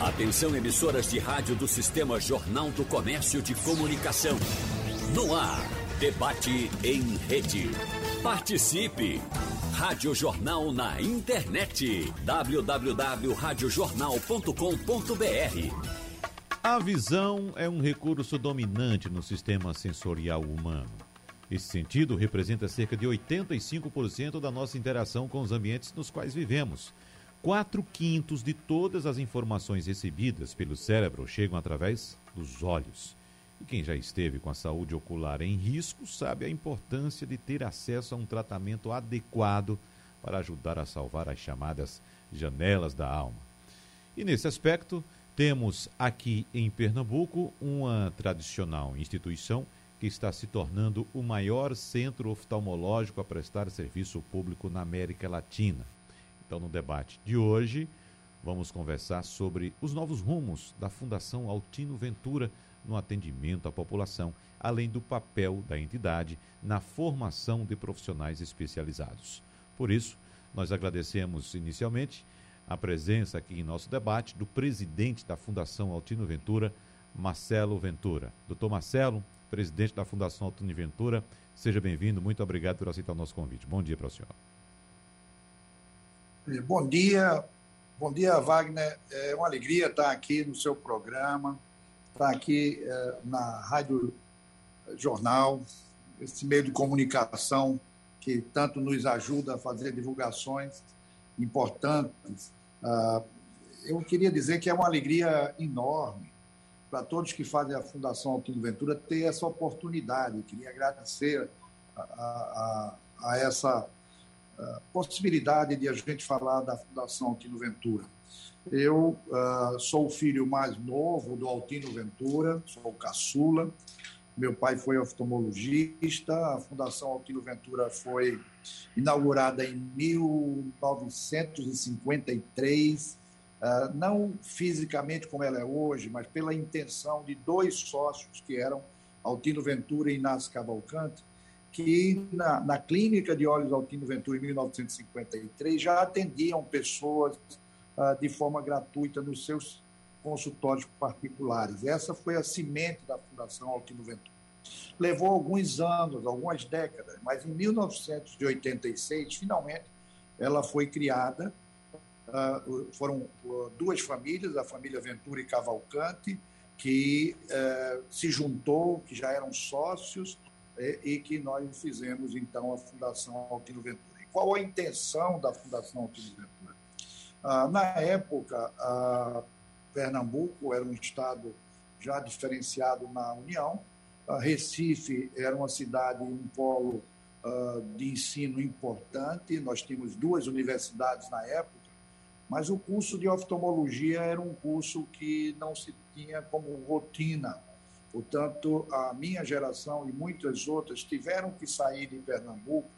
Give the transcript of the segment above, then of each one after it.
Atenção emissoras de rádio do Sistema Jornal do Comércio de Comunicação. No ar, debate em rede. Participe! Rádio Jornal na internet. www.radiojornal.com.br A visão é um recurso dominante no sistema sensorial humano. Esse sentido representa cerca de 85% da nossa interação com os ambientes nos quais vivemos. Quatro quintos de todas as informações recebidas pelo cérebro chegam através dos olhos. E quem já esteve com a saúde ocular em risco sabe a importância de ter acesso a um tratamento adequado para ajudar a salvar as chamadas janelas da alma. E nesse aspecto, temos aqui em Pernambuco uma tradicional instituição que está se tornando o maior centro oftalmológico a prestar serviço público na América Latina. Então, no debate de hoje, vamos conversar sobre os novos rumos da Fundação Altino Ventura no atendimento à população, além do papel da entidade na formação de profissionais especializados. Por isso, nós agradecemos inicialmente a presença aqui em nosso debate do presidente da Fundação Altino Ventura, Marcelo Ventura. Doutor Marcelo, presidente da Fundação Altino Ventura, seja bem-vindo. Muito obrigado por aceitar o nosso convite. Bom dia para o senhor. Bom dia, bom dia, Wagner. É uma alegria estar aqui no seu programa está aqui é, na Rádio Jornal, esse meio de comunicação que tanto nos ajuda a fazer divulgações importantes. Ah, eu queria dizer que é uma alegria enorme para todos que fazem a Fundação Altino Ventura ter essa oportunidade. Eu queria agradecer a, a, a essa possibilidade de a gente falar da Fundação Altino Ventura. Eu uh, sou o filho mais novo do Altino Ventura, sou o caçula. Meu pai foi oftalmologista. A Fundação Altino Ventura foi inaugurada em 1953, uh, ah, não fisicamente como ela é hoje, mas pela intenção de dois sócios que eram Altino Ventura e Inácio Cavalcante, que na, na clínica de olhos Altino Ventura em 1953 já atendiam pessoas ah, de forma gratuita nos seus consultórios particulares. Essa foi a semente da Fundação Altino Ventura. Levou alguns anos, algumas décadas, mas em 1986, finalmente, ela foi criada. Ah, foram ah, duas famílias, a família Ventura e Cavalcante, que eh, se juntou, que já eram sócios, eh, e que nós fizemos, então, a Fundação Altino Ventura. E qual a intenção da Fundação Altino Ventura? Ah, na época, Pernambuco era um estado já diferenciado na União, Recife era uma cidade, um polo ah, de ensino importante, nós tínhamos duas universidades na época, mas o curso de oftalmologia era um curso que não se tinha como rotina. Portanto, a minha geração e muitas outras tiveram que sair de Pernambuco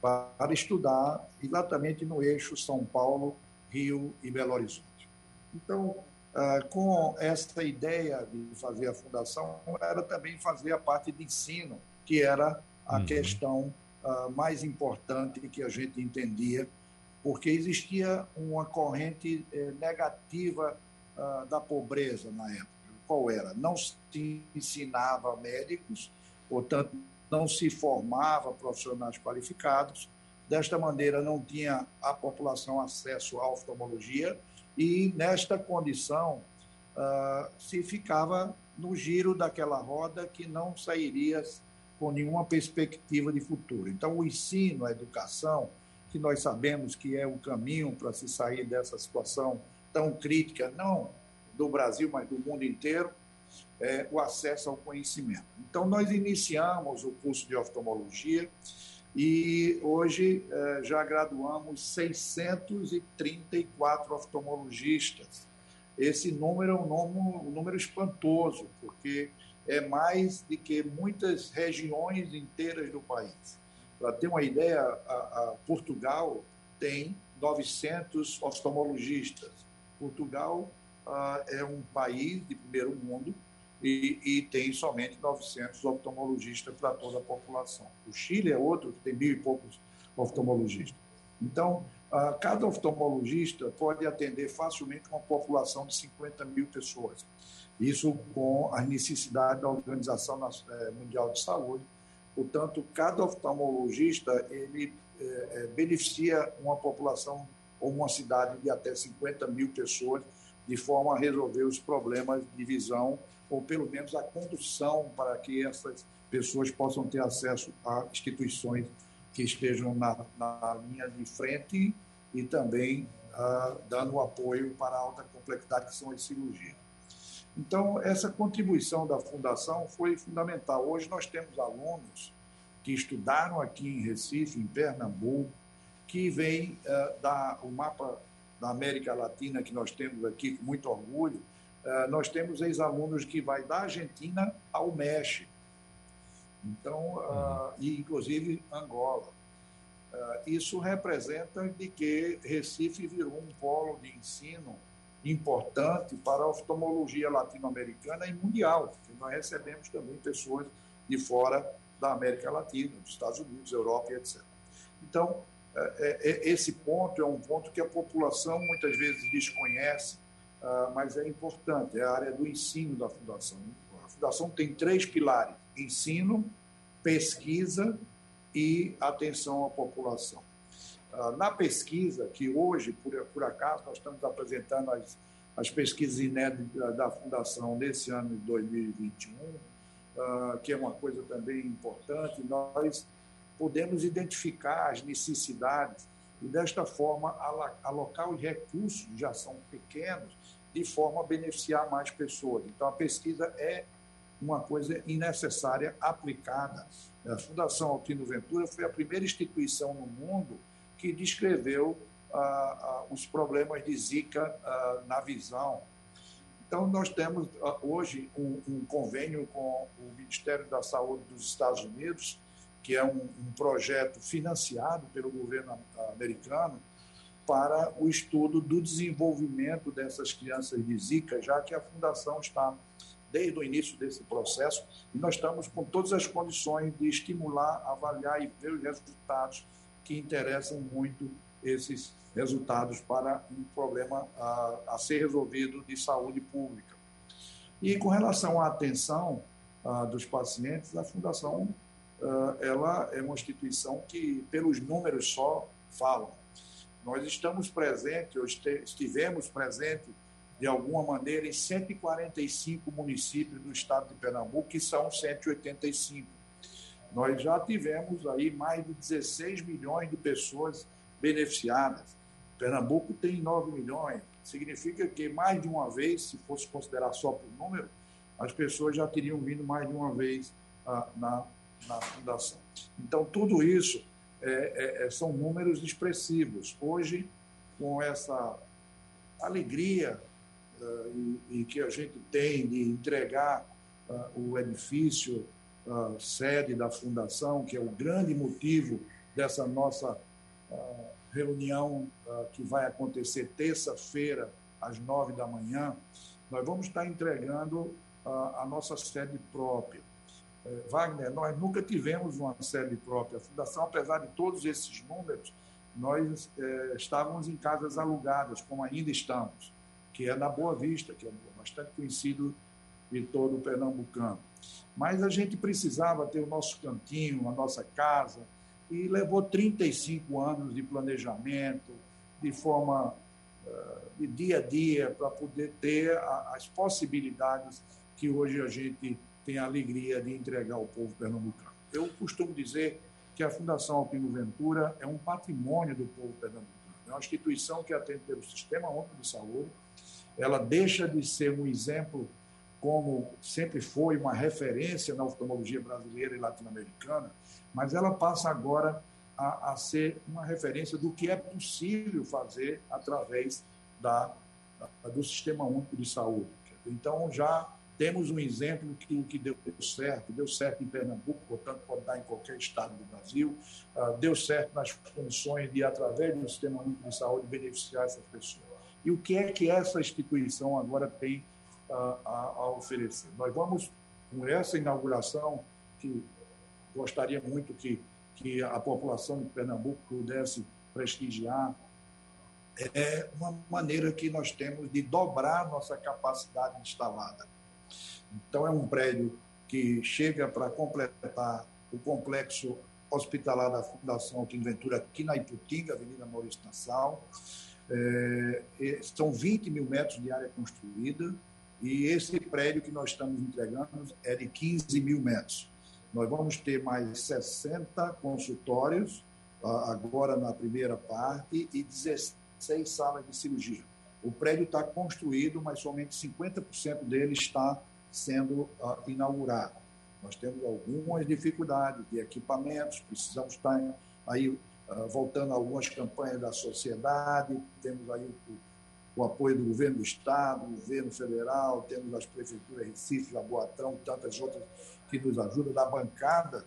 para estudar exatamente no eixo São Paulo Rio e Belo Horizonte. Então, ah, com essa ideia de fazer a fundação, era também fazer a parte de ensino, que era a uhum. questão ah, mais importante que a gente entendia, porque existia uma corrente eh, negativa ah, da pobreza na época. Qual era? Não se ensinava médicos, portanto, não se formava profissionais qualificados, Desta maneira, não tinha a população acesso à oftalmologia e, nesta condição, uh, se ficava no giro daquela roda que não sairia com nenhuma perspectiva de futuro. Então, o ensino, a educação, que nós sabemos que é o caminho para se sair dessa situação tão crítica, não do Brasil, mas do mundo inteiro, é, o acesso ao conhecimento. Então, nós iniciamos o curso de oftalmologia e hoje eh, já graduamos 634 oftalmologistas. Esse número é um número, um número espantoso, porque é mais do que muitas regiões inteiras do país. Para ter uma ideia, a, a Portugal tem 900 oftalmologistas. Portugal ah, é um país de primeiro mundo e, e, tem somente 900 oftalmologistas para toda a população. O Chile é outro que tem mil e poucos oftalmologistas. Então, Uh, cada oftalmologista pode atender facilmente uma população de 50 mil pessoas. Isso com as necessidades da Organização eh, Mundial de Saúde. Portanto, cada oftalmologista ele é, beneficia uma população ou uma cidade de até 50 mil pessoas, de forma a resolver os problemas de visão, ou pelo menos a condução para que essas pessoas possam ter acesso a instituições que estejam na, na linha de frente e também ah, dando apoio para a alta complexidade, que são as cirurgias. Então, essa contribuição da Fundação foi fundamental. Hoje nós temos alunos que estudaram aqui em Recife, em Pernambuco, que vêm uh, o mapa da América Latina que nós temos aqui com muito orgulho. Uh, nós temos ex-alunos que vai da Argentina ao México, então, uh, e inclusive Angola. isso representa de que Recife virou um polo de ensino importante para a oftalmologia latino-americana e mundial, porque nós recebemos também pessoas de fora da América Latina, dos Estados Unidos, Europa e etc. Então, esse ponto é um ponto que a população muitas vezes desconhece, ah, mas é importante, é a área do ensino da Fundação. A Fundação tem três pilares: ensino, pesquisa e atenção à população. Ah, na pesquisa, que hoje, por, por acaso, nós estamos apresentando as, as pesquisas inéditas da Fundação nesse ano de 2021, uh, que é uma coisa também importante, nós podemos identificar as necessidades e, desta forma, alocar os recursos, já são pequenos, de forma a beneficiar mais pessoas. Então, a pesquisa é uma coisa necessária aplicada. A Fundação Altino Ventura foi a primeira instituição no mundo que descreveu ah, ah, os problemas de Zika ah, na visão, então, nós temos ah, hoje um, um, convênio com o Ministério da Saúde dos Estados Unidos, que é um, um projeto financiado pelo governo americano para o estudo do desenvolvimento dessas crianças de Zika, já que a Fundação está desde o início desse processo e nós estamos com todas as condições de estimular, avaliar e ver os resultados que interessam muito esses resultados para um problema a, a ser resolvido de saúde pública. E com relação à atenção a, dos pacientes, a Fundação ela é uma instituição que, pelos números só, falam. Nós estamos presentes, ou estivemos presentes, de alguma maneira, em 145 municípios do estado de Pernambuco, que são 185. Nós já tivemos aí mais de 16 milhões de pessoas beneficiadas. Pernambuco tem 9 milhões. Significa que mais de uma vez, se fosse considerar só por número, as pessoas já teriam vindo mais de uma vez ah, na, na fundação. Então, tudo isso é, é, é, são números expressivos. Hoje, com essa alegria uh, e, e, que a gente tem de entregar uh, o edifício uh, sede da fundação, que é o grande motivo dessa nossa reunião que vai acontecer terça-feira, às nove da manhã, nós vamos estar entregando a nossa sede própria. Uh, Wagner, nós nunca tivemos uma sede própria. A Fundação, apesar de todos esses números, nós eh, estávamos em casas alugadas, como ainda estamos, que é na Boa Vista, que é bastante conhecido de todo o pernambucano. Mas a gente precisava ter o nosso cantinho, a nossa casa, e levou 35 anos de planejamento, de forma uh, de dia a dia, para poder ter as possibilidades que hoje a gente tem a alegria de entregar ao povo pernambucano. Eu costumo dizer que a Fundação Alpino Ventura é um patrimônio do povo pernambucano. É uma instituição que atende pelo Sistema Único de Saúde. Ela deixa de ser um exemplo como sempre foi uma referência na oftalmologia brasileira e latino-americana, mas ela passa agora a, a, ser uma referência do que é possível fazer através da, da, do Sistema Único de Saúde. Então, já temos um exemplo que, que deu certo, deu certo em Pernambuco, portanto, pode dar em qualquer estado do Brasil, uh, deu certo nas condições de, através do Sistema Único de Saúde, beneficiar essas pessoas. E o que é que essa instituição agora tem a, a, oferecer. Nós vamos, com essa inauguração, que gostaria muito que, que a população de Pernambuco pudesse prestigiar, é uma maneira que nós temos de dobrar nossa capacidade instalada. Então, é um prédio que chega para completar o complexo hospitalar da Fundação Altino Ventura aqui na Iputinga, Avenida Maurício Nassau. É, são 20 mil metros de área construída e esse prédio que nós estamos entregando é de 15 mil metros. Nós vamos ter mais 60 consultórios agora na primeira parte e 16 salas de cirurgia. O prédio está construído, mas somente 50% dele está sendo inaugurado. Nós temos algumas dificuldades de equipamentos, precisamos estar aí voltando a algumas campanhas da sociedade, temos aí o, o, apoio do governo do Estado, do governo federal, temos as prefeituras Recife, Jaboatão, tantas outras que nos ajudam, da bancada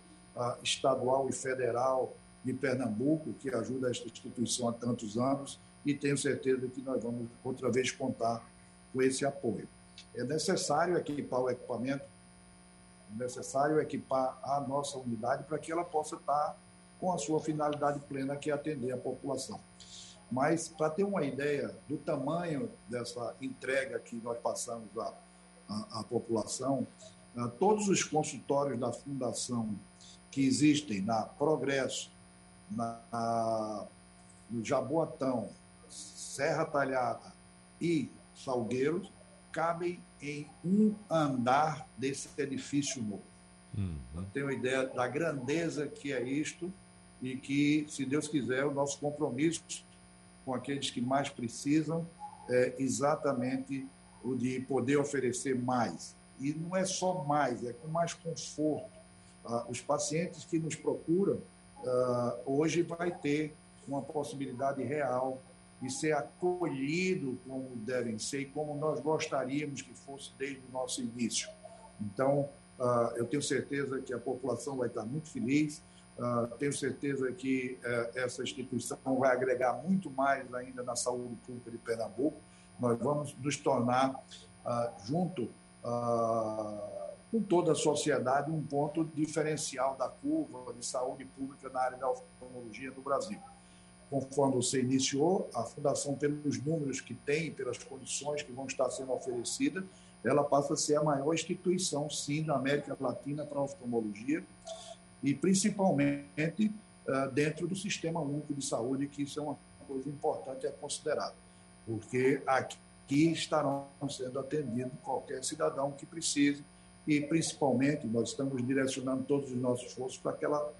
estadual e federal de Pernambuco, que ajuda esta instituição há tantos anos, e tenho certeza que nós vamos outra vez contar com esse apoio. É necessário equipar o equipamento, é necessário equipar a nossa unidade para que ela possa estar com a sua finalidade plena, que é atender a população. Mas, para ter uma ideia do tamanho dessa entrega que nós passamos à, à, à população, ah, todos os consultórios da Fundação que existem na Progresso, na, no Jaboatão, Serra Talhada e Salgueiros, cabem em um andar desse edifício novo. Uhum. Eu tenho uma ideia da grandeza que é isto e que, se Deus quiser, o nosso compromisso com aqueles que mais precisam é exatamente o de poder oferecer mais. E não é só mais, é com mais conforto. Ah, os pacientes que nos procuram uh, hoje vai ter uma possibilidade real de ser acolhido como devem ser e como nós gostaríamos que fosse desde o nosso início. Então, uh, eu tenho certeza que a população vai estar muito feliz, uh, tenho certeza que uh, essa instituição vai agregar muito mais ainda na saúde pública de Pernambuco. Nós vamos nos tornar, junto com toda a sociedade um ponto diferencial da curva de saúde pública na área da oftalmologia no Brasil. Conforme você iniciou, a Fundação, pelos números que tem, pelas condições que vão estar sendo oferecidas, ela passa a ser a maior instituição, sim, da América Latina para oftalmologia, e principalmente uh, dentro do Sistema Único de Saúde, que isso é uma coisa importante a considerar, porque aqui estarão sendo atendidos qualquer cidadão que precise e, principalmente, nós estamos direcionando todos os nossos esforços para aquela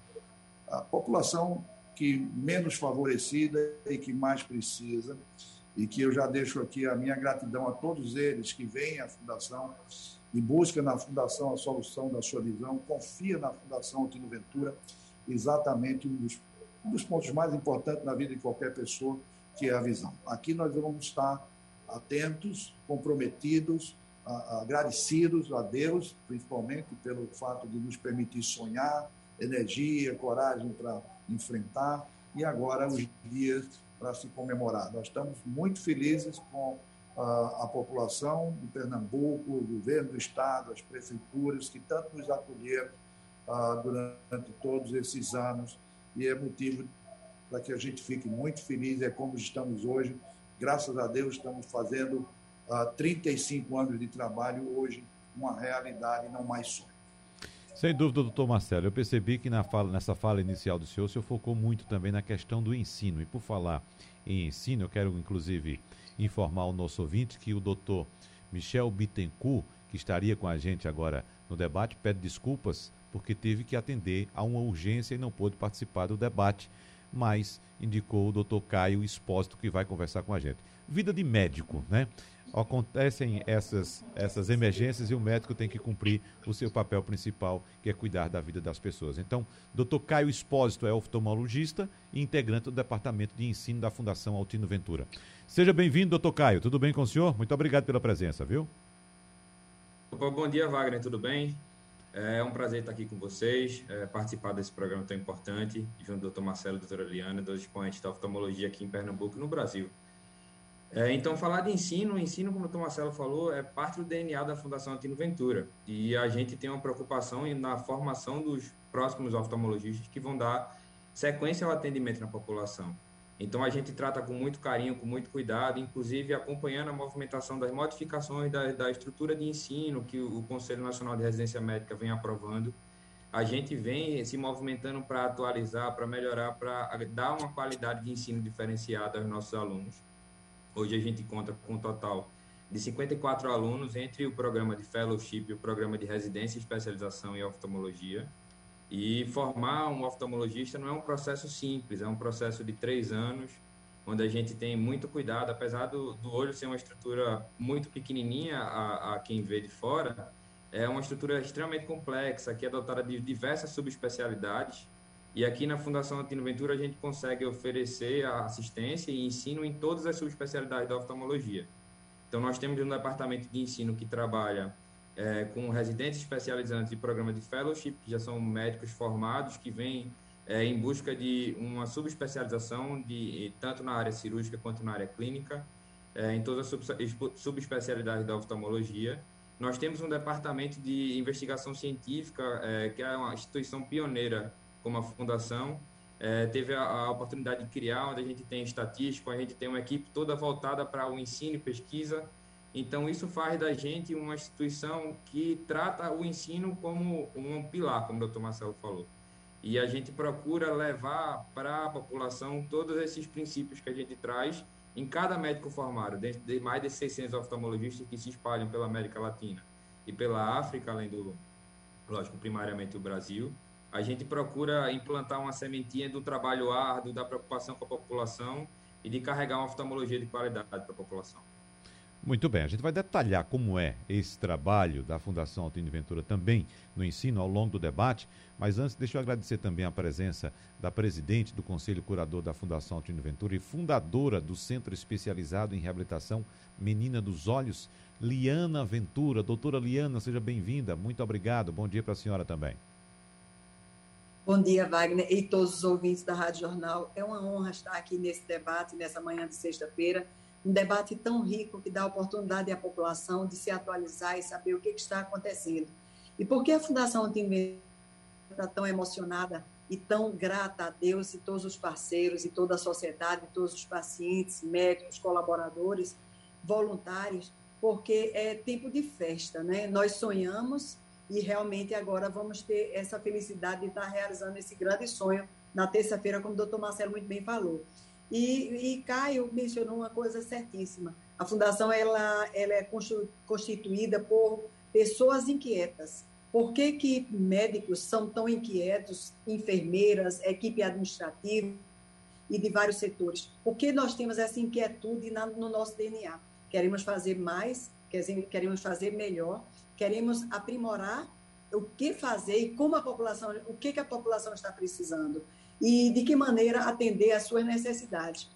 população que menos favorecida e que mais precisa, e que eu já deixo aqui a minha gratidão a todos eles que vêm à Fundação e buscam na Fundação a solução da sua visão, confia na Fundação Altino Ventura, exatamente um dos, um dos pontos mais importantes na vida de qualquer pessoa, que é a visão. Aqui nós vamos estar atentos, comprometidos, agradecidos a Deus, principalmente pelo fato de nos permitir sonhar, energia, coragem para enfrentar e agora os dias para se comemorar. Nós estamos muito felizes com a, a população de Pernambuco, o governo do estado, as prefeituras que tanto nos acolheram uh, durante todos esses anos e é motivo para que a gente fique muito feliz, é como estamos hoje. Graças a Deus estamos fazendo 35 anos de trabalho, hoje uma realidade, não mais sonho. Sem dúvida, doutor Marcelo, eu percebi que na fala, nessa fala inicial do senhor, o senhor focou muito também na questão do ensino. E por falar em ensino, eu quero inclusive informar o nosso ouvinte que o doutor Michel Bittencourt, que estaria com a gente agora no debate, pede desculpas porque teve que atender a uma urgência e não pôde participar do debate, mas indicou o doutor Caio Expósito que vai conversar com a gente. Vida de médico, né? Acontecem essas, essas emergências e o médico tem que cumprir o seu papel principal, que é cuidar da vida das pessoas. Então, doutor Caio Espósito é oftalmologista e integrante do Departamento de Ensino da Fundação Altino Ventura. Seja bem-vindo, doutor Caio. Tudo bem com o senhor? Muito obrigado pela presença, viu? Bom dia, Wagner. Tudo bem? É um prazer estar aqui com vocês, é, participar desse programa tão importante, junto do doutor Marcelo e doutora Eliana, dois expoentes da oftalmologia aqui em Pernambuco e no Brasil. É, então, falar de ensino, o ensino, como o Tom Marcelo falou, é parte do DNA da Fundação Antino Ventura. E a gente tem uma preocupação na formação dos próximos oftalmologistas que vão dar sequência ao atendimento na população. Então a gente trata com muito carinho, com muito cuidado, inclusive acompanhando a movimentação das modificações da, da estrutura de ensino que o, Conselho Nacional de Residência Médica vem aprovando. A gente vem se movimentando para atualizar, para melhorar, para dar uma qualidade de ensino diferenciada aos nossos alunos. Hoje a gente conta com um total de 54 alunos entre o programa de fellowship e o programa de residência e especialização em oftalmologia. E formar um oftalmologista não é um processo simples, é um processo de três anos, onde a gente tem muito cuidado, apesar do, do olho ser uma estrutura muito pequenininha a, a quem vê de fora, é uma estrutura extremamente complexa, que é dotada de diversas subespecialidades. E aqui na Fundação Antino Ventura a gente consegue oferecer assistência e ensino em todas as subespecialidades da oftalmologia. Então nós temos um departamento de ensino que trabalha é, com residentes especializantes e programa de fellowship, que já são médicos formados, que vêm é, em busca de uma subespecialização de, tanto na área cirúrgica quanto na área clínica, é, em todas as subespecialidades da oftalmologia. Nós temos um departamento de investigação científica, é, que é uma instituição pioneira como a Fundação, é, teve a, a, oportunidade de criar, onde a gente tem estatístico, a gente tem uma equipe toda voltada para o ensino e pesquisa, então, isso faz da gente uma instituição que trata o ensino como um pilar, como o doutor Marcelo falou. E a gente procura levar para a população todos esses princípios que a gente traz em cada médico formado, dentro de mais de 600 oftalmologistas que se espalham pela América Latina e pela África, além do, lógico, primariamente o Brasil. A gente procura implantar uma sementinha do trabalho árduo, da preocupação com a população e de carregar uma oftalmologia de qualidade para a população. Muito bem, a gente vai detalhar como é esse trabalho da Fundação Altino Ventura também no ensino ao longo do debate, mas antes deixa eu agradecer também a presença da presidente do Conselho Curador da Fundação Altino Ventura e fundadora do Centro Especializado em Reabilitação Menina dos Olhos, Liana Ventura. Doutora Liana, seja bem-vinda, muito obrigado, bom dia para a senhora também. Bom dia, Wagner, e todos os ouvintes da Rádio Jornal. É uma honra estar aqui nesse debate, nessa manhã de sexta-feira um debate tão rico que dá oportunidade à população de se atualizar e saber o que, está acontecendo. E por que a Fundação Tim está tão emocionada e tão grata a Deus e todos os parceiros e toda a sociedade, todos os pacientes, médicos, colaboradores, voluntários, porque é tempo de festa, né? Nós sonhamos e realmente agora vamos ter essa felicidade de estar realizando esse grande sonho na terça-feira, como o doutor Marcelo muito bem falou. E, e Caio mencionou uma coisa certíssima. A fundação ela, ela é constituída por pessoas inquietas. Por que, que médicos são tão inquietos, enfermeiras, equipe administrativa e de vários setores? Porque nós temos essa inquietude na, no nosso DNA. Queremos fazer mais, queremos fazer melhor, queremos aprimorar o que fazer e como a população, o que, que a população está precisando e de que maneira atender às suas necessidades.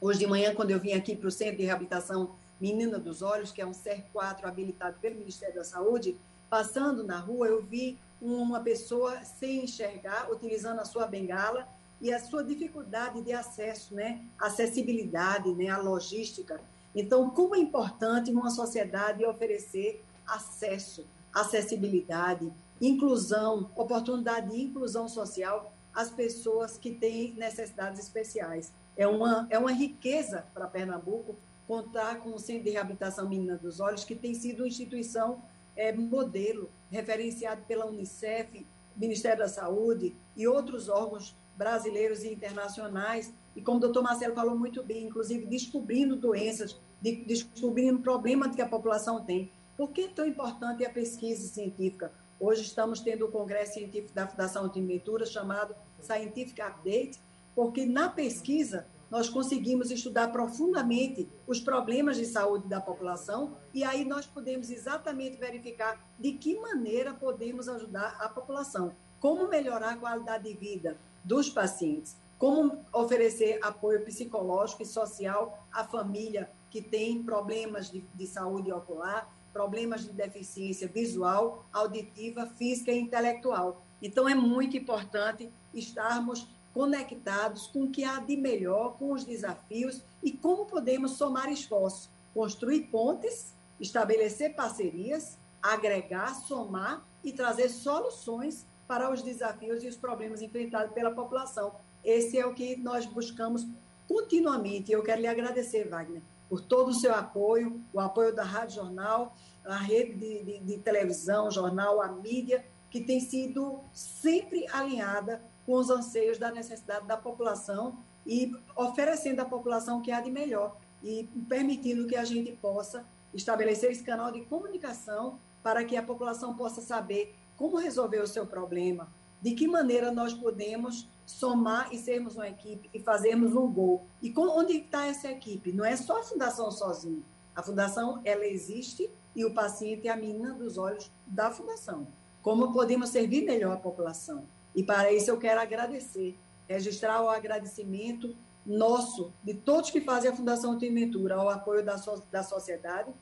Hoje de manhã, quando eu vim aqui para o Centro de Reabilitação Menina dos Olhos, que é um CER4 habilitado pelo Ministério da Saúde, passando na rua, eu vi uma pessoa sem enxergar, utilizando a sua bengala e a sua dificuldade de acesso, né? acessibilidade, né? a logística. Então, como é importante uma sociedade oferecer acesso, acessibilidade, inclusão, oportunidade de inclusão social as pessoas que têm necessidades especiais. É uma, é uma riqueza para Pernambuco contar com o Centro de Reabilitação Menina dos Olhos, que tem sido uma instituição é, modelo, referenciado pela Unicef, Ministério da Saúde e outros órgãos brasileiros e internacionais. E como o doutor Marcelo falou muito bem, inclusive descobrindo doenças, de, descobrindo problemas que a população tem. Por que é tão importante a pesquisa científica? Hoje estamos tendo o Congresso Científico da Fundação de Ventura, chamado Scientific Update, porque na pesquisa nós conseguimos estudar profundamente os problemas de saúde da população e aí nós podemos exatamente verificar de que maneira podemos ajudar a população, como melhorar a qualidade de vida dos pacientes, como oferecer apoio psicológico e social à família que tem problemas de, de saúde ocular, problemas de deficiência visual, auditiva, física e intelectual. Então, é muito importante estarmos conectados com o que há de melhor, com os desafios e como podemos somar esforços, construir pontes, estabelecer parcerias, agregar, somar e trazer soluções para os desafios e os problemas enfrentados pela população. Esse é o que nós buscamos continuamente. Eu quero lhe agradecer, Wagner, por todo o seu apoio, o apoio da Rádio Jornal, a rede de, de, de televisão, jornal, a mídia, que tem sido sempre alinhada com os anseios da necessidade da população e oferecendo à população o que há de melhor e permitindo que a gente possa estabelecer esse canal de comunicação para que a população possa saber como resolver o seu problema, de que maneira nós podemos somar e sermos uma equipe e fazermos um gol. E com, onde está essa equipe? Não é só a fundação sozinha. A fundação ela existe e o paciente é a menina dos olhos da fundação. Como podemos servir melhor a população? E para isso eu quero agradecer, registrar o agradecimento nosso, de todos que fazem a Fundação Ventura, ao apoio da, so, da sociedade,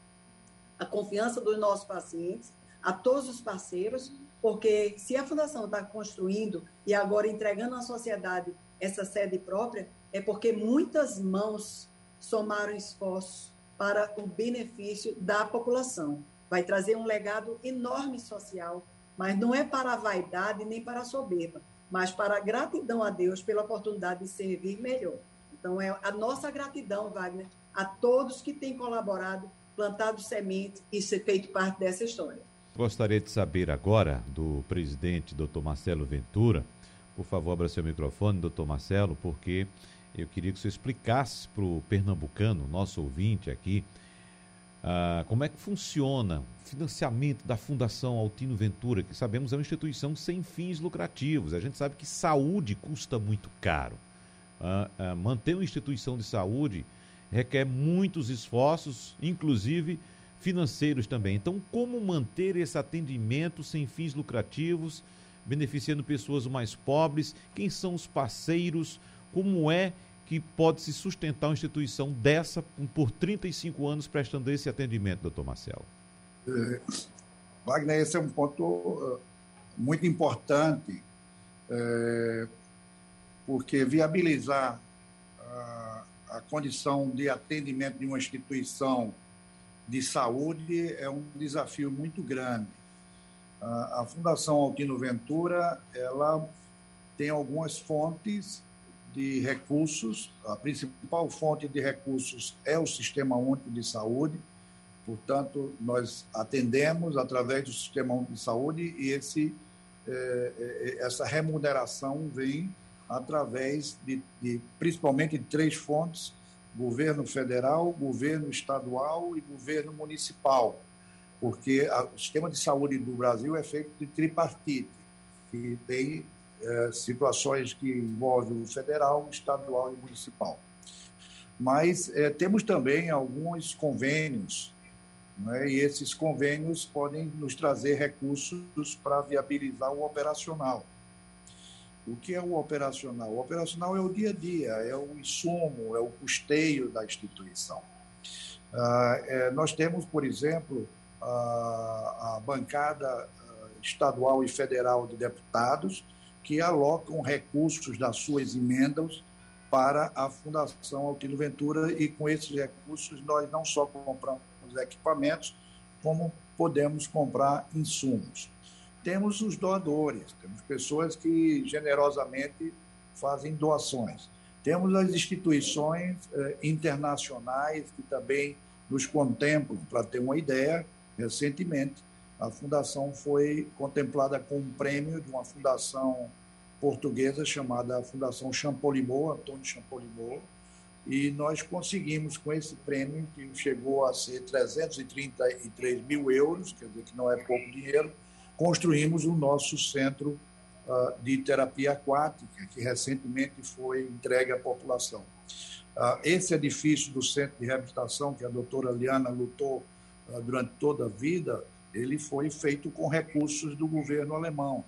a confiança dos nossos pacientes, a todos os parceiros, porque se a Fundação está construindo e agora entregando à sociedade essa sede própria, é porque muitas mãos somaram esforços para o benefício da população. Vai trazer um legado enorme social, mas não é para a vaidade nem para a soberba, mas para a gratidão a Deus pela oportunidade de servir melhor. Então, é a nossa gratidão, Wagner, a todos que têm colaborado, plantado semente e ser feito parte dessa história. Gostaria de saber agora do presidente, doutor Marcelo Ventura. Por favor, abra seu microfone, doutor Marcelo, porque eu queria que você explicasse para o pernambucano, nosso ouvinte aqui, uh, como é que funciona o financiamento da Fundação Altino Ventura, que sabemos é uma instituição sem fins lucrativos. A gente sabe que saúde custa muito caro. Uh, uh, manter uma instituição de saúde requer muitos esforços, inclusive financeiros também. Então, como manter esse atendimento sem fins lucrativos, beneficiando pessoas mais pobres? Quem são os parceiros? Como é que pode se sustentar uma instituição dessa por 35 anos prestando esse atendimento, doutor Marcelo? É, Wagner, esse é um ponto uh, muito importante, é, porque viabilizar a, a condição de atendimento de uma instituição de saúde é um desafio muito grande. A Fundação Altino Ventura, ela tem algumas fontes de recursos. A principal fonte de recursos é o Sistema Único de Saúde. Portanto, nós atendemos através do Sistema Único de Saúde e esse, é, é, essa remuneração vem através de, de principalmente de três fontes governo federal, governo estadual e governo municipal, porque o sistema de saúde do Brasil é feito de tripartite, que tem é, situações que envolvem o federal, estadual e municipal. Mas é, temos também alguns convênios, né, e esses convênios podem nos trazer recursos para viabilizar o operacional. O que é o operacional? O operacional é o dia a dia, é o insumo, é o custeio da instituição. Ah, é, nós temos, por exemplo, a, a bancada ah, estadual e federal de deputados que alocam recursos das suas emendas para a Fundação Altino Ventura e com esses recursos nós não só compramos equipamentos, como podemos comprar insumos temos os doadores, temos pessoas que generosamente fazem doações. Temos as instituições eh, internacionais que também nos contemplam. Para ter uma ideia, recentemente a fundação foi contemplada com um prêmio de uma fundação portuguesa chamada Fundação Champollion, Antônio Champollion, e nós conseguimos com esse prêmio, que chegou a ser 333 mil euros, quer dizer que não é pouco dinheiro, construímos o nosso centro uh, de terapia aquática, que recentemente foi entregue à população. Uh, esse edifício do centro de reabilitação, que a doutora Liana lutou uh, durante toda a vida, ele foi feito com recursos do governo alemão.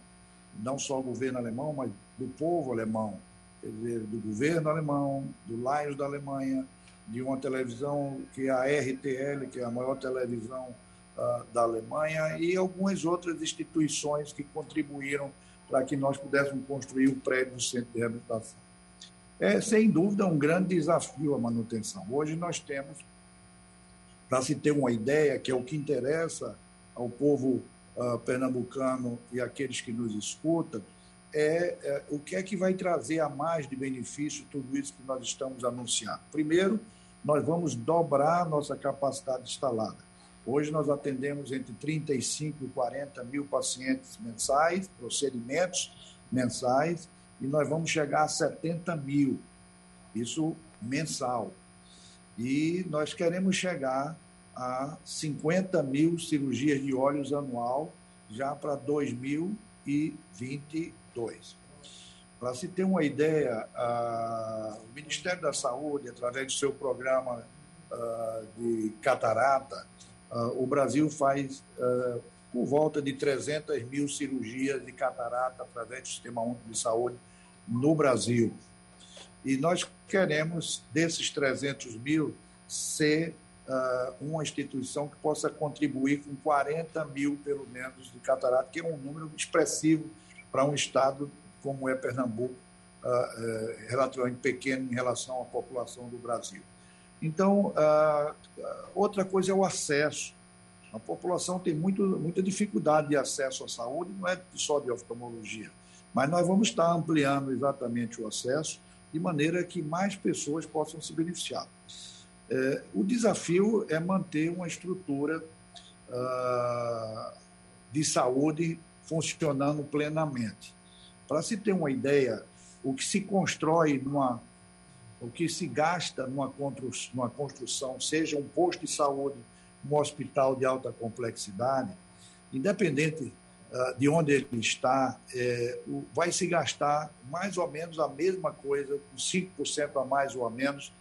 Não só o governo alemão, mas do povo alemão. Dizer, do governo alemão, do Lions da Alemanha, de uma televisão que é a RTL, que é a maior televisão da Alemanha e algumas outras instituições que contribuíram para que nós pudéssemos construir o prédio do centro de reabilitação. É, sem dúvida, um grande desafio a manutenção. Hoje nós temos, para se ter uma ideia, que é o que interessa ao povo uh, pernambucano e aqueles que nos escutam, é, é, o que é que vai trazer a mais de benefício tudo isso que nós estamos anunciando. Primeiro, nós vamos dobrar nossa capacidade instalada. Hoje nós atendemos entre 35 e 40 mil pacientes mensais, procedimentos mensais, e nós vamos chegar a 70 mil, isso mensal. E nós queremos chegar a 50 mil cirurgias de olhos anual já para 2022. Para se ter uma ideia, o Ministério da Saúde, através do seu programa de catarata, o Brasil faz por volta de 300 mil cirurgias de catarata através do Sistema Único de Saúde no Brasil. E nós queremos, desses 300 mil, ser uma instituição que possa contribuir com 40 mil, pelo menos, de catarata, que é um número expressivo para um estado como é Pernambuco, uh, uh, relativamente pequeno em relação à população do Brasil. Então, outra coisa é o acesso. A população tem muito, muita dificuldade de acesso à saúde, não é só de oftalmologia, mas nós vamos estar ampliando exatamente o acesso de maneira que mais pessoas possam se beneficiar. É, o desafio é manter uma estrutura uh, de saúde funcionando plenamente. Para se ter uma ideia, o que se constrói numa o que se gasta numa construção, numa construção, seja um posto de saúde, um hospital de alta complexidade, independente uh, de onde ele está, é, o, vai se gastar mais ou menos a mesma coisa, 5% a mais ou a menos,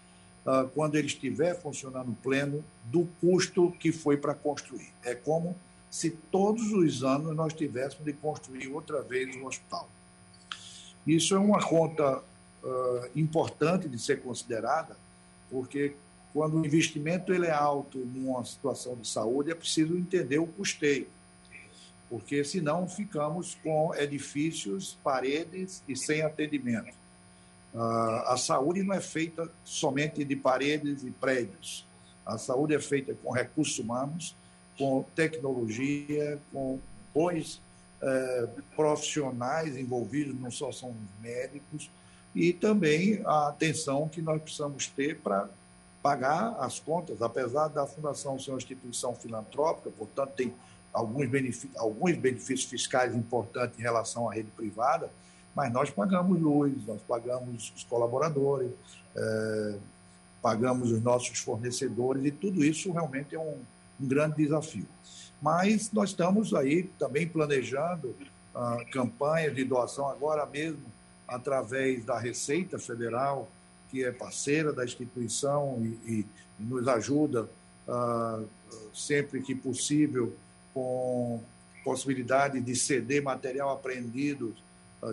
quando ele estiver funcionando pleno, do custo que foi para construir. É como se todos os anos nós tivéssemos de construir outra vez um hospital. Isso é uma conta uh, importante de ser considerada, porque quando o investimento ele é alto numa situação de saúde, é preciso entender o custeio, porque senão ficamos com edifícios, paredes e sem atendimento. A saúde não é feita somente de paredes e prédios. A saúde é feita com recursos humanos, com tecnologia, com bons eh, profissionais envolvidos, não só são médicos, e também a atenção que nós precisamos ter para pagar as contas, apesar da Fundação ser uma instituição filantrópica, portanto, tem alguns benefícios, alguns benefícios fiscais importantes em relação à rede privada, mas nós pagamos luz, nós pagamos os colaboradores, é, pagamos os nossos fornecedores e tudo isso realmente é um, um grande desafio. Mas nós estamos aí também planejando ah, campanhas de doação agora mesmo através da Receita Federal, que é parceira da instituição e, e nos ajuda ah, sempre que possível com possibilidade de ceder material apreendido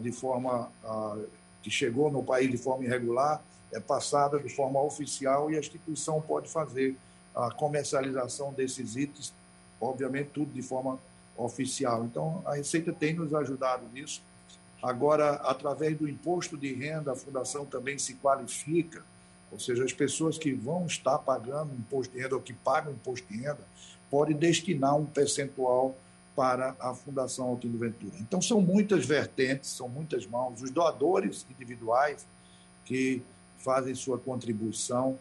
de forma ah, que chegou no país de forma irregular, é passada de forma oficial e a instituição pode fazer a comercialização desses itens, obviamente tudo de forma oficial. Então, a Receita tem nos ajudado nisso. Agora, através do imposto de renda, a Fundação também se qualifica, ou seja, as pessoas que vão estar pagando imposto de renda ou que pagam imposto de renda, podem destinar um percentual para a Fundação Altino Ventura. Então, são muitas vertentes, são muitas mãos, os doadores individuais que fazem sua contribuição.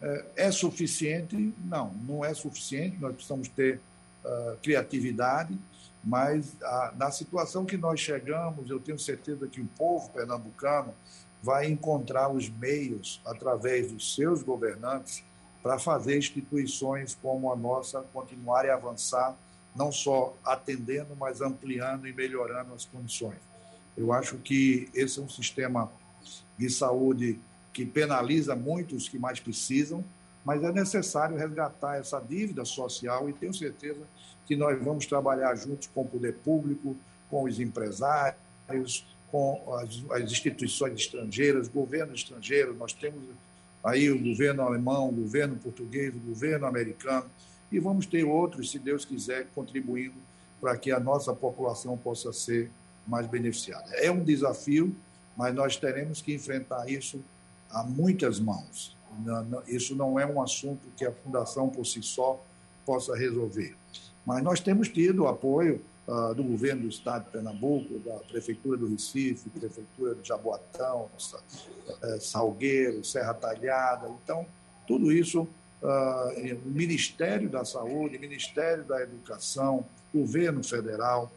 É, é suficiente? Não, não é suficiente, nós precisamos ter uh, criatividade, mas uh, na situação que nós chegamos, eu tenho certeza que o povo pernambucano vai encontrar os meios, através dos seus governantes, para fazer instituições como a nossa continuarem a avançar não só atendendo, mas ampliando e melhorando as condições. Eu acho que esse é um sistema de saúde que penaliza muito os que mais precisam, mas é necessário resgatar essa dívida social e tenho certeza que nós vamos trabalhar juntos com o poder público, com os empresários, com as, as instituições estrangeiras, governo estrangeiro. Nós temos aí o governo alemão, o governo português, o governo americano, e vamos ter outros, se Deus quiser, contribuindo para que a nossa população possa ser mais beneficiada. É um desafio, mas nós teremos que enfrentar isso a muitas mãos. Isso não é um assunto que a Fundação por si só possa resolver. Mas nós temos tido apoio uh, do governo do estado de Pernambuco, da prefeitura do Recife, prefeitura de Jaboatão, eh, Salgueiro, Serra Talhada. Então, tudo isso, uh, o Ministério da Saúde, Ministério da Educação, governo federal.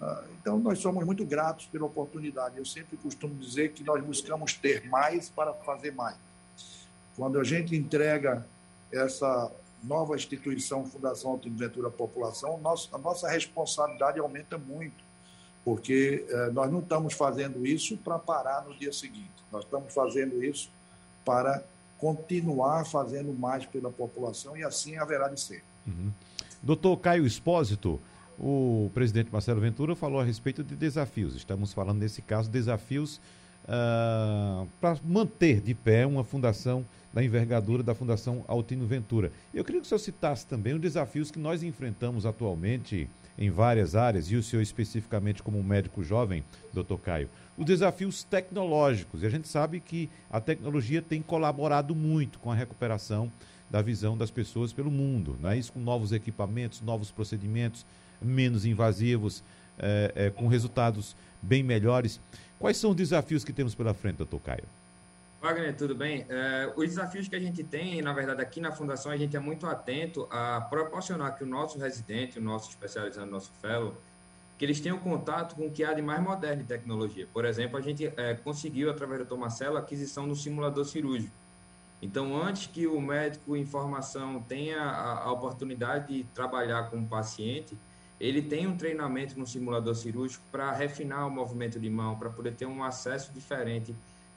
Uh, então, nós somos muito gratos pela oportunidade. Eu sempre costumo dizer que nós buscamos ter mais para fazer mais. Quando a gente entrega essa nova instituição, Fundação Autoinventura População, a nossa responsabilidade aumenta muito, porque eh, nós não estamos fazendo isso para parar no dia seguinte, nós estamos fazendo isso para continuar fazendo mais pela população e assim haverá de ser. Uhum. Doutor Caio Espósito, o presidente Marcelo Ventura falou a respeito de desafios. Estamos falando, nesse caso, desafios uh, para manter de pé uma fundação da envergadura da Fundação Altino Ventura. Eu queria que o senhor citasse também os desafios que nós enfrentamos atualmente em várias áreas, e o senhor especificamente como médico jovem, doutor Caio, os desafios tecnológicos. E a gente sabe que a tecnologia tem colaborado muito com a recuperação da visão das pessoas pelo mundo, não é isso? Com novos equipamentos, novos procedimentos menos invasivos, é, é, com resultados bem melhores. Quais são os desafios que temos pela frente, doutor Caio? Wagner, tudo bem? É, os desafios que a gente tem, na verdade, aqui na Fundação, a gente é muito atento a proporcionar que o nosso residente, o nosso especializado, o nosso fellow, que eles tenham contato com o que há de mais moderno em tecnologia. Por exemplo, a gente é, conseguiu, através do Tomacelo, a aquisição do simulador cirúrgico. Então, antes que o médico em formação tenha a, a oportunidade de trabalhar com o paciente, ele tem um treinamento no simulador cirúrgico para refinar o movimento de mão, para poder ter um acesso diferente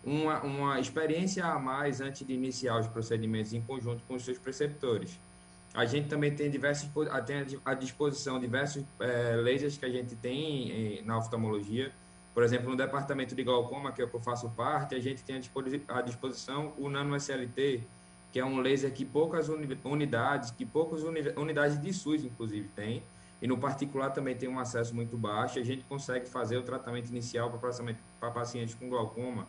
uma, uma experiência a mais antes de iniciar os procedimentos em conjunto com os seus preceptores. A gente também tem diversos tem à disposição diversos é, lasers que a gente tem em, na oftalmologia. Por exemplo, no departamento de glaucoma, que é o que eu faço parte, a gente tem à disposição o nano SLT, que é um laser que poucas unidades, que poucas unidades de SUS, inclusive, tem. E no particular também tem um acesso muito baixo. A gente consegue fazer o tratamento inicial para pacientes com glaucoma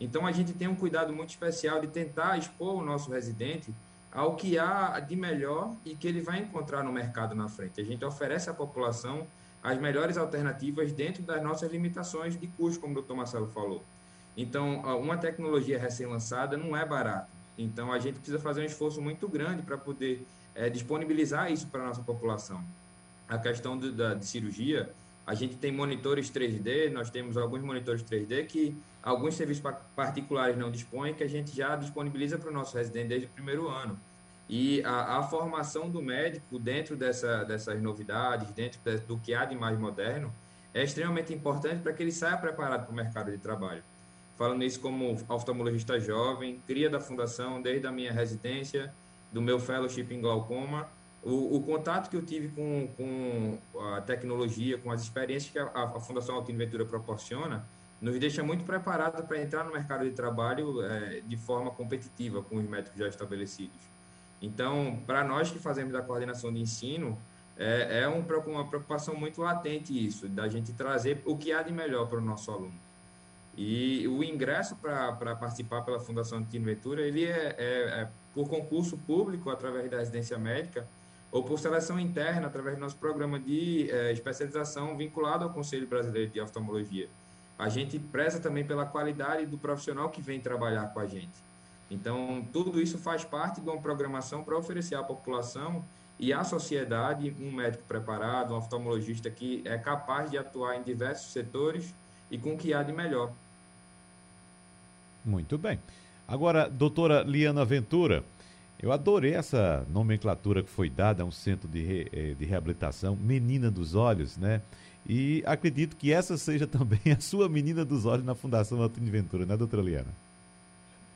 então a gente tem um cuidado muito especial de tentar expor o nosso residente ao que há de melhor e que ele vai encontrar no mercado na frente. A gente oferece à população as melhores alternativas dentro das nossas limitações de custo, como o doutor Marcelo falou. Então, uma tecnologia recém-lançada não é barata. Então, a gente precisa fazer um esforço muito grande para poder é, disponibilizar isso para a nossa população. A questão de, da, de cirurgia, a gente tem monitores 3D, nós temos alguns monitores 3D que alguns serviços particulares não dispõem, que a gente já disponibiliza para o nosso residente desde o primeiro ano. E a, a formação do médico dentro dessa, dessas novidades, dentro de, do que há de mais moderno, é extremamente importante para que ele saia preparado para o mercado de trabalho. Falando isso como oftalmologista jovem, cria da fundação desde a minha residência, do meu fellowship em glaucoma, o, o, contato que eu tive com, com a tecnologia, com as experiências que a, a Fundação Altino Ventura proporciona, nos deixa muito preparados para entrar no mercado de trabalho é, de forma competitiva com os médicos já estabelecidos. Então, para nós que fazemos a coordenação de ensino, é, é um, uma preocupação muito latente isso, da gente trazer o que há de melhor para o nosso aluno. E o ingresso para participar pela Fundação Altino Ventura, ele é, é, é por concurso público, através da residência médica, ou por seleção interna, através do nosso programa de é, especialização vinculado ao Conselho Brasileiro de Oftalmologia. A gente preza também pela qualidade do profissional que vem trabalhar com a gente. Então, tudo isso faz parte de uma programação para oferecer à população e à sociedade um médico preparado, um oftalmologista que é capaz de atuar em diversos setores e com o que há de melhor. Muito bem. Agora, doutora Liana Ventura, eu adorei essa nomenclatura que foi dada a um centro de, re, eh, de reabilitação, Menina dos Olhos, né? E acredito que essa seja também a sua Menina dos Olhos na Fundação Antônio Ventura, né, doutora Liana?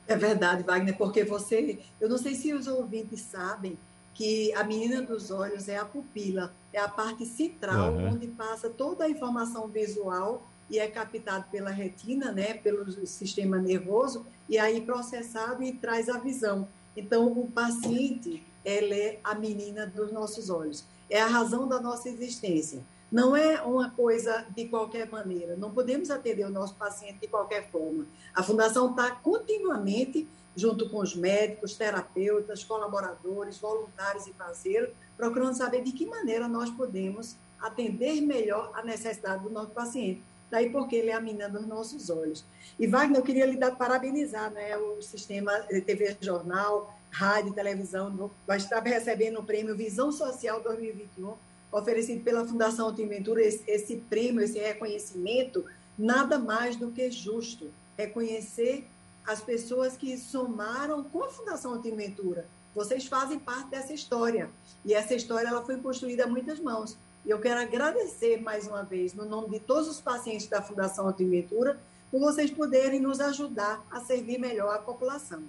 É verdade, Wagner, porque você, eu não sei se os ouvintes sabem que a menina dos olhos é a pupila, é a parte central uhum. onde passa toda a informação visual e é captado pela retina, né, pelo sistema nervoso e aí processado e traz a visão. Então, o paciente, ela é a menina dos nossos olhos, é a razão da nossa existência. Não é uma coisa de qualquer maneira, não podemos atender o nosso paciente de qualquer forma. A Fundação está continuamente, junto com os médicos, terapeutas, colaboradores, voluntários e parceiros, procurando saber de que maneira nós podemos atender melhor a necessidade do nosso paciente. Daí porque ele é a menina dos nossos olhos. E Wagner, eu queria lhe dar, parabenizar né, o sistema TV Jornal, rádio e televisão, vai estar recebendo o prêmio Visão Social 2021, oferecido pela Fundação Ventura. Esse, esse prêmio, esse reconhecimento, nada mais do que justo. Reconhecer as pessoas que somaram com a Fundação Ventura. Vocês fazem parte dessa história. E essa história ela foi construída a muitas mãos. E eu quero agradecer mais uma vez, no nome de todos os pacientes da Fundação Ventura, por vocês poderem nos ajudar a servir melhor a população.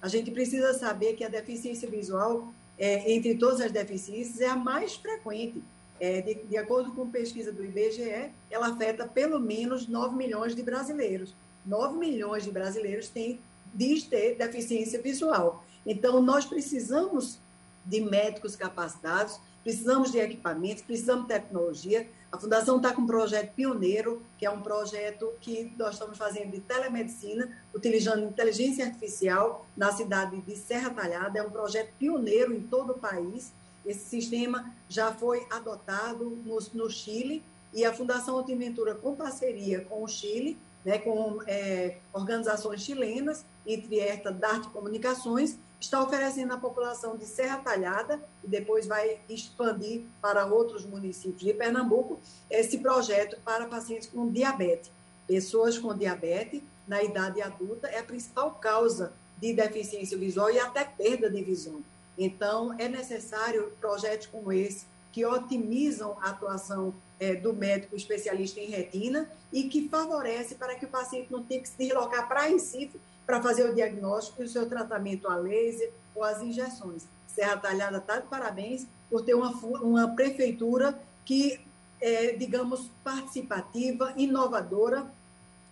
A gente precisa saber que a deficiência visual, é, entre todas as deficiências, é a mais frequente. É, de, de, acordo com pesquisa do IBGE, ela afeta pelo menos 9 milhões de brasileiros. 9 milhões de brasileiros têm, diz ter deficiência visual. Então, nós precisamos de médicos capacitados, precisamos de equipamentos, precisamos de tecnologia. A Fundação está com um projeto pioneiro, que é um projeto que nós estamos fazendo de telemedicina, utilizando inteligência artificial na cidade de Serra Talhada. É um projeto pioneiro em todo o país. Esse sistema já foi adotado no, no Chile e a Fundação Altimentura, com parceria com o Chile, né, com é, organizações chilenas, entre esta Dart Comunicações, está oferecendo à população de Serra Talhada e depois vai expandir para outros municípios de Pernambuco esse projeto para pacientes com diabetes. Pessoas com diabetes na idade adulta é a principal causa de deficiência visual e até perda de visão. Então, é necessário projetos como esse que otimizam a atuação é, do médico especialista em retina e que favorece para que o paciente não tenha que se deslocar para Recife para fazer o diagnóstico e o seu tratamento a laser ou as injeções. Serra Talhada está de parabéns por ter uma, uma prefeitura que é, digamos, participativa, inovadora.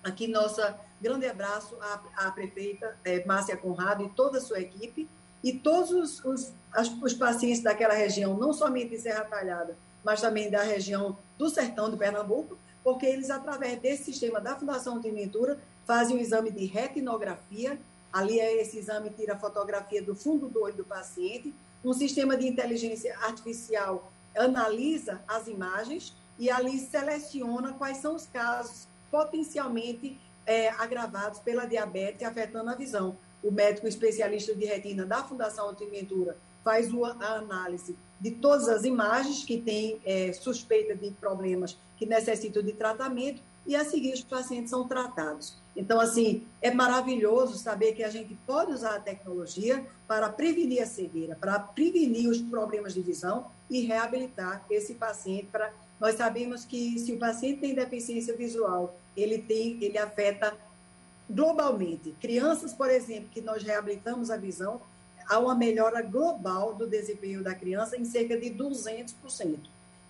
Aqui, nossa grande abraço à, à prefeita é, Márcia Conrado e toda a sua equipe, e todos os, os, os pacientes daquela região, não somente de Serra Talhada, mas também da região do sertão de Pernambuco, porque eles, através desse sistema da Fundação Ventura, fazem um exame de retinografia, ali é esse exame tira a fotografia do fundo do olho do paciente, um sistema de inteligência artificial analisa as imagens e ali seleciona quais são os casos potencialmente é, agravados pela diabetes afetando a visão. O médico especialista de retina da Fundação Altiventura faz a análise de todas as imagens que têm é, suspeita de problemas que necessitam de tratamento e a seguir os pacientes são tratados. Então, assim, é maravilhoso saber que a gente pode usar a tecnologia para prevenir a cegueira, para prevenir os problemas de visão e reabilitar esse paciente. Para... Nós sabemos que se o paciente tem deficiência visual, ele tem, ele afeta globalmente. Crianças, por exemplo, que nós reabilitamos a visão, há uma melhora global do desempenho da criança em cerca de 200%.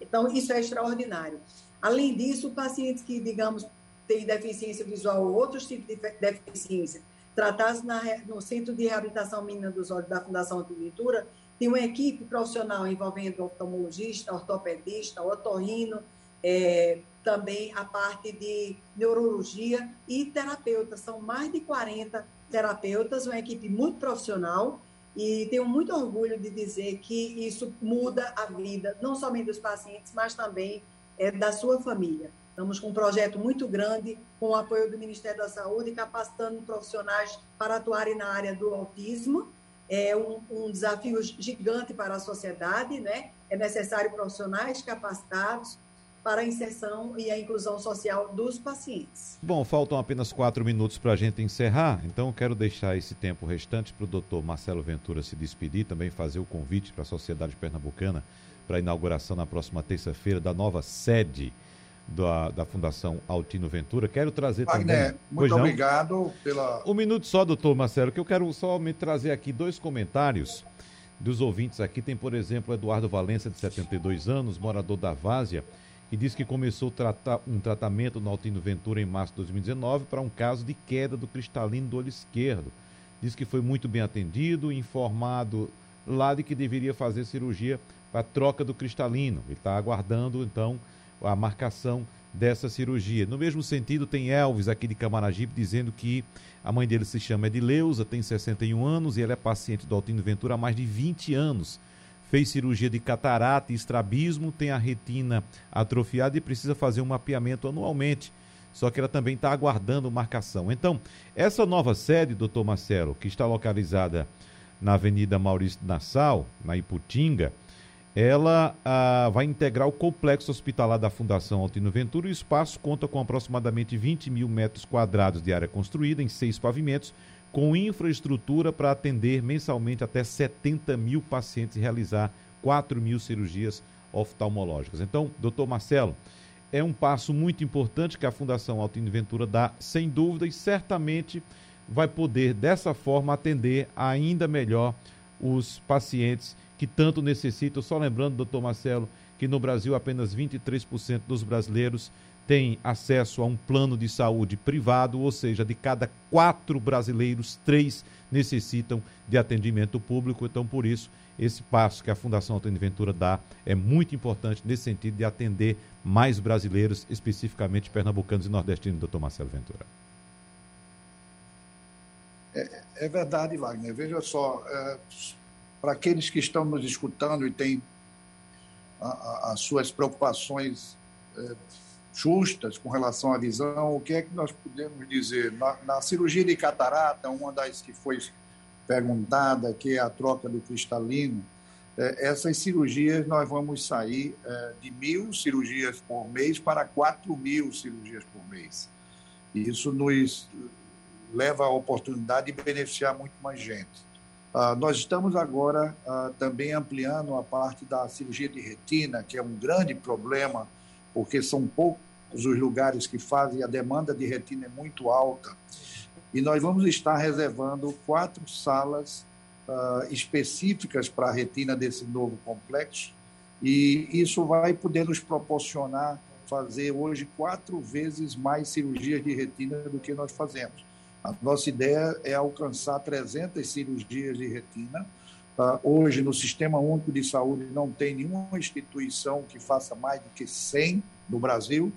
Então, isso é extraordinário. Além disso, pacientes que, digamos, têm deficiência visual ou outros tipos de deficiência, tratados na, no Centro de Reabilitação Menina dos Olhos da Fundação Antiventura, tem uma equipe profissional envolvendo oftalmologista, ortopedista, otorrino, é, também a parte de neurologia e terapeutas. São mais de 40 terapeutas, uma equipe muito profissional e tenho muito orgulho de dizer que isso muda a vida, não somente dos pacientes, mas também é, da sua família. Estamos com um projeto muito grande, com o apoio do Ministério da Saúde, capacitando profissionais para atuarem na área do autismo. É um, um desafio gigante para a sociedade, né? É necessário profissionais capacitados para a inserção e a inclusão social dos pacientes. Bom, faltam apenas quatro minutos para a gente encerrar, então quero deixar esse tempo restante para o doutor Marcelo Ventura se despedir, também fazer o convite para a sociedade pernambucana para a inauguração na próxima terça-feira da nova sede da, da Fundação Altino Ventura. Quero trazer Wagner, também. Muito obrigado pela. Um minuto só, doutor Marcelo, que eu quero somente trazer aqui dois comentários dos ouvintes aqui. Tem, por exemplo, Eduardo Valença, de 72 anos, morador da Várzea e diz que começou tratar, um tratamento no Altino Ventura em março de 2019 para um caso de queda do cristalino do olho esquerdo. Diz que foi muito bem atendido, informado lá de que deveria fazer cirurgia para troca do cristalino. Ele está aguardando, então, a marcação dessa cirurgia. No mesmo sentido, tem Elvis aqui de Camaragibe dizendo que a mãe dele se chama Edileuza, tem 61 anos e ela é paciente do Altino Ventura há mais de 20 anos fez cirurgia de catarata e estrabismo, tem a retina atrofiada e precisa fazer um mapeamento anualmente. Só que ela também está aguardando marcação. Então, essa nova sede, doutor Marcelo, que está localizada na Avenida Maurício Nassau, na Iputinga, ela ah, vai integrar o complexo hospitalar da Fundação Altino Ventura. O espaço conta com aproximadamente 20 mil metros quadrados de área construída em seis pavimentos, com infraestrutura para atender mensalmente até 70 mil pacientes e realizar 4 mil cirurgias oftalmológicas. Então, doutor Marcelo, é um passo muito importante que a Fundação Altino Ventura dá, sem dúvida, e certamente vai poder, dessa forma, atender ainda melhor os pacientes que tanto necessitam. Só lembrando, doutor Marcelo, que no Brasil apenas 23% dos brasileiros tem acesso a um plano de saúde privado, ou seja, de cada quatro brasileiros, três necessitam de atendimento público. Então, por isso, esse passo que a Fundação Antônio Ventura dá é muito importante nesse sentido de atender mais brasileiros, especificamente pernambucanos e nordestinos, doutor Marcelo Ventura. É, é verdade, Wagner. Veja só, é, para aqueles que estão nos escutando e têm a, a, as suas preocupações é, justas com relação à visão, o que é que nós podemos dizer? Na, na, cirurgia de catarata, uma das que foi perguntada, que é a troca do cristalino, é, essas cirurgias nós vamos sair é, de mil cirurgias por mês para quatro mil cirurgias por mês. E isso nos leva à oportunidade de beneficiar muito mais gente. Ah, nós estamos agora ah, também ampliando a parte da cirurgia de retina, que é um grande problema porque são poucos os lugares que fazem, a demanda de retina é muito alta. E nós vamos estar reservando quatro salas uh, específicas para a retina desse novo complexo, e isso vai poder nos proporcionar fazer hoje quatro vezes mais cirurgias de retina do que nós fazemos. A nossa ideia é alcançar 300 cirurgias de retina, hoje, no Sistema Único de Saúde, não tem nenhuma instituição que faça mais do que 100 no Brasil.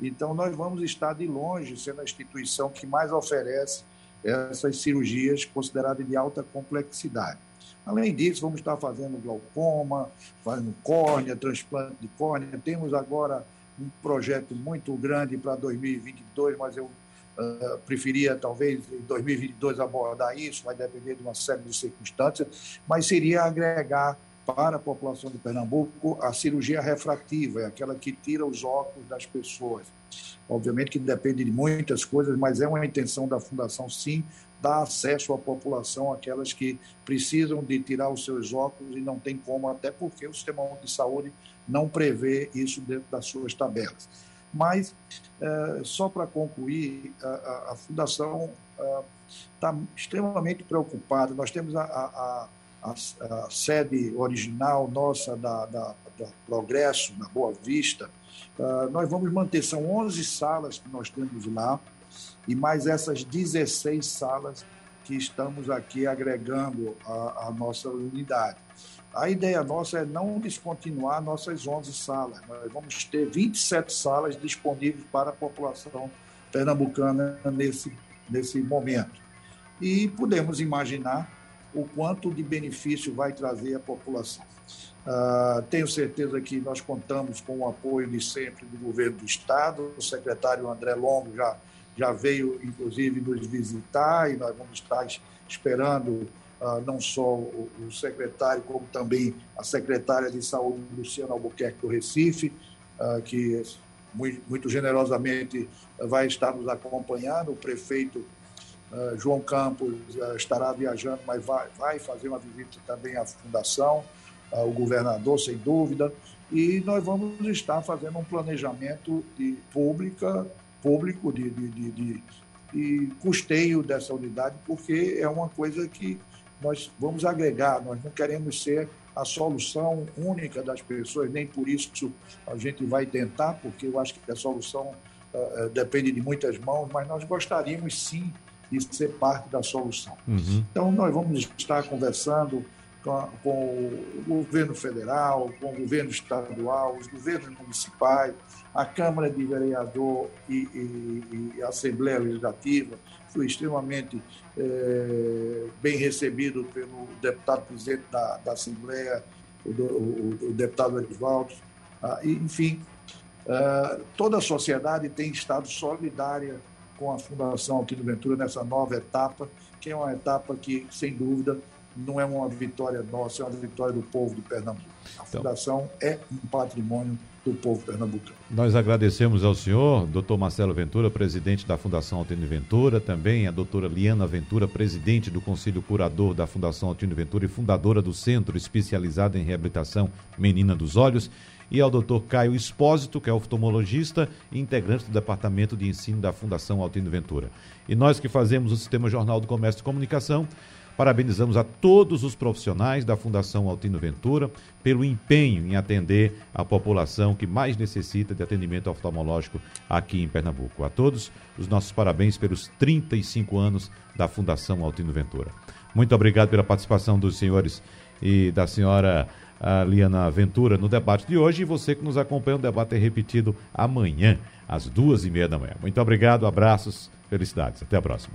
Então, nós vamos estar de longe sendo a instituição que mais oferece essas cirurgias consideradas de alta complexidade. Além disso, vamos estar fazendo glaucoma, fazendo córnea, transplante de córnea. Temos agora um projeto muito grande para 2022, mas eu Uh, preferia talvez em 2022 abordar isso, vai depender de uma série de circunstâncias, mas seria agregar para a população de Pernambuco a cirurgia refrativa, é aquela que tira os óculos das pessoas. Obviamente que depende de muitas coisas, mas é uma intenção da Fundação, sim, dar acesso à população, aquelas que precisam de tirar os seus óculos e não tem como, até porque o Sistema de Saúde não prevê isso dentro das suas tabelas. Mas, é, só para concluir, a, a Fundação está é, extremamente preocupada. Nós temos a, a, a sede original nossa da, da, da, Progresso, na Boa Vista. Uh, nós vamos manter, são 11 salas que nós temos lá, e mais essas 16 salas que estamos aqui agregando à nossa unidade. A ideia nossa é não descontinuar nossas 11 salas. Nós vamos ter 27 salas disponíveis para a população pernambucana nesse, nesse momento. E podemos imaginar o quanto de benefício vai trazer à população. Uh, tenho certeza que nós contamos com o apoio de sempre do governo do Estado. O secretário André Longo já, já veio, inclusive, nos visitar e nós vamos estar esperando ah, não só o, secretário, como também a secretária de Saúde, Luciana Albuquerque do Recife, uh, que muito, generosamente vai estar nos acompanhando. O prefeito João Campos estará viajando, mas vai, fazer uma visita também à Fundação, o governador, sem dúvida. E nós vamos estar fazendo um planejamento de pública, público de, de, de, de custeio dessa unidade, porque é uma coisa que nós vamos agregar, nós não queremos ser a solução única das pessoas, nem por isso a gente vai tentar, porque eu acho que a solução uh, depende de muitas mãos, mas nós gostaríamos sim de ser parte da solução. Uhum. Então, nós vamos estar conversando com, com, o governo federal, com o governo estadual, os governos municipais, a Câmara de Vereador e, e, e a Assembleia Legislativa, fui extremamente é, bem recebido pelo deputado presidente da, da Assembleia, o, o, o deputado Edvaldo, ah, enfim, ah, toda a sociedade tem estado solidária com a Fundação Altino Ventura nessa nova etapa, que é uma etapa que, sem dúvida, não é uma vitória nossa, é uma vitória do povo do Pernambuco. A então, Fundação é um patrimônio do povo pernambucano. Nós agradecemos ao senhor, doutor Marcelo Ventura, presidente da Fundação Altino Ventura, também a doutora Liana Ventura, presidente do Conselho Curador da Fundação Altino Ventura e fundadora do Centro Especializado em Reabilitação Menina dos Olhos, e ao doutor Caio Espósito, que é oftalmologista e integrante do Departamento de Ensino da Fundação Altino Ventura. E nós que fazemos o Sistema Jornal do Comércio e Comunicação, Parabenizamos a todos os profissionais da Fundação Altino Ventura pelo empenho em atender a população que mais necessita de atendimento oftalmológico aqui em Pernambuco. A todos, os nossos parabéns pelos 35 anos da Fundação Altino Ventura. Muito obrigado pela participação dos senhores e da senhora ah, Liana Ventura no debate de hoje e você que nos acompanha, o debate é repetido amanhã, às duas e meia da manhã. Muito obrigado, abraços, felicidades. Até a próxima.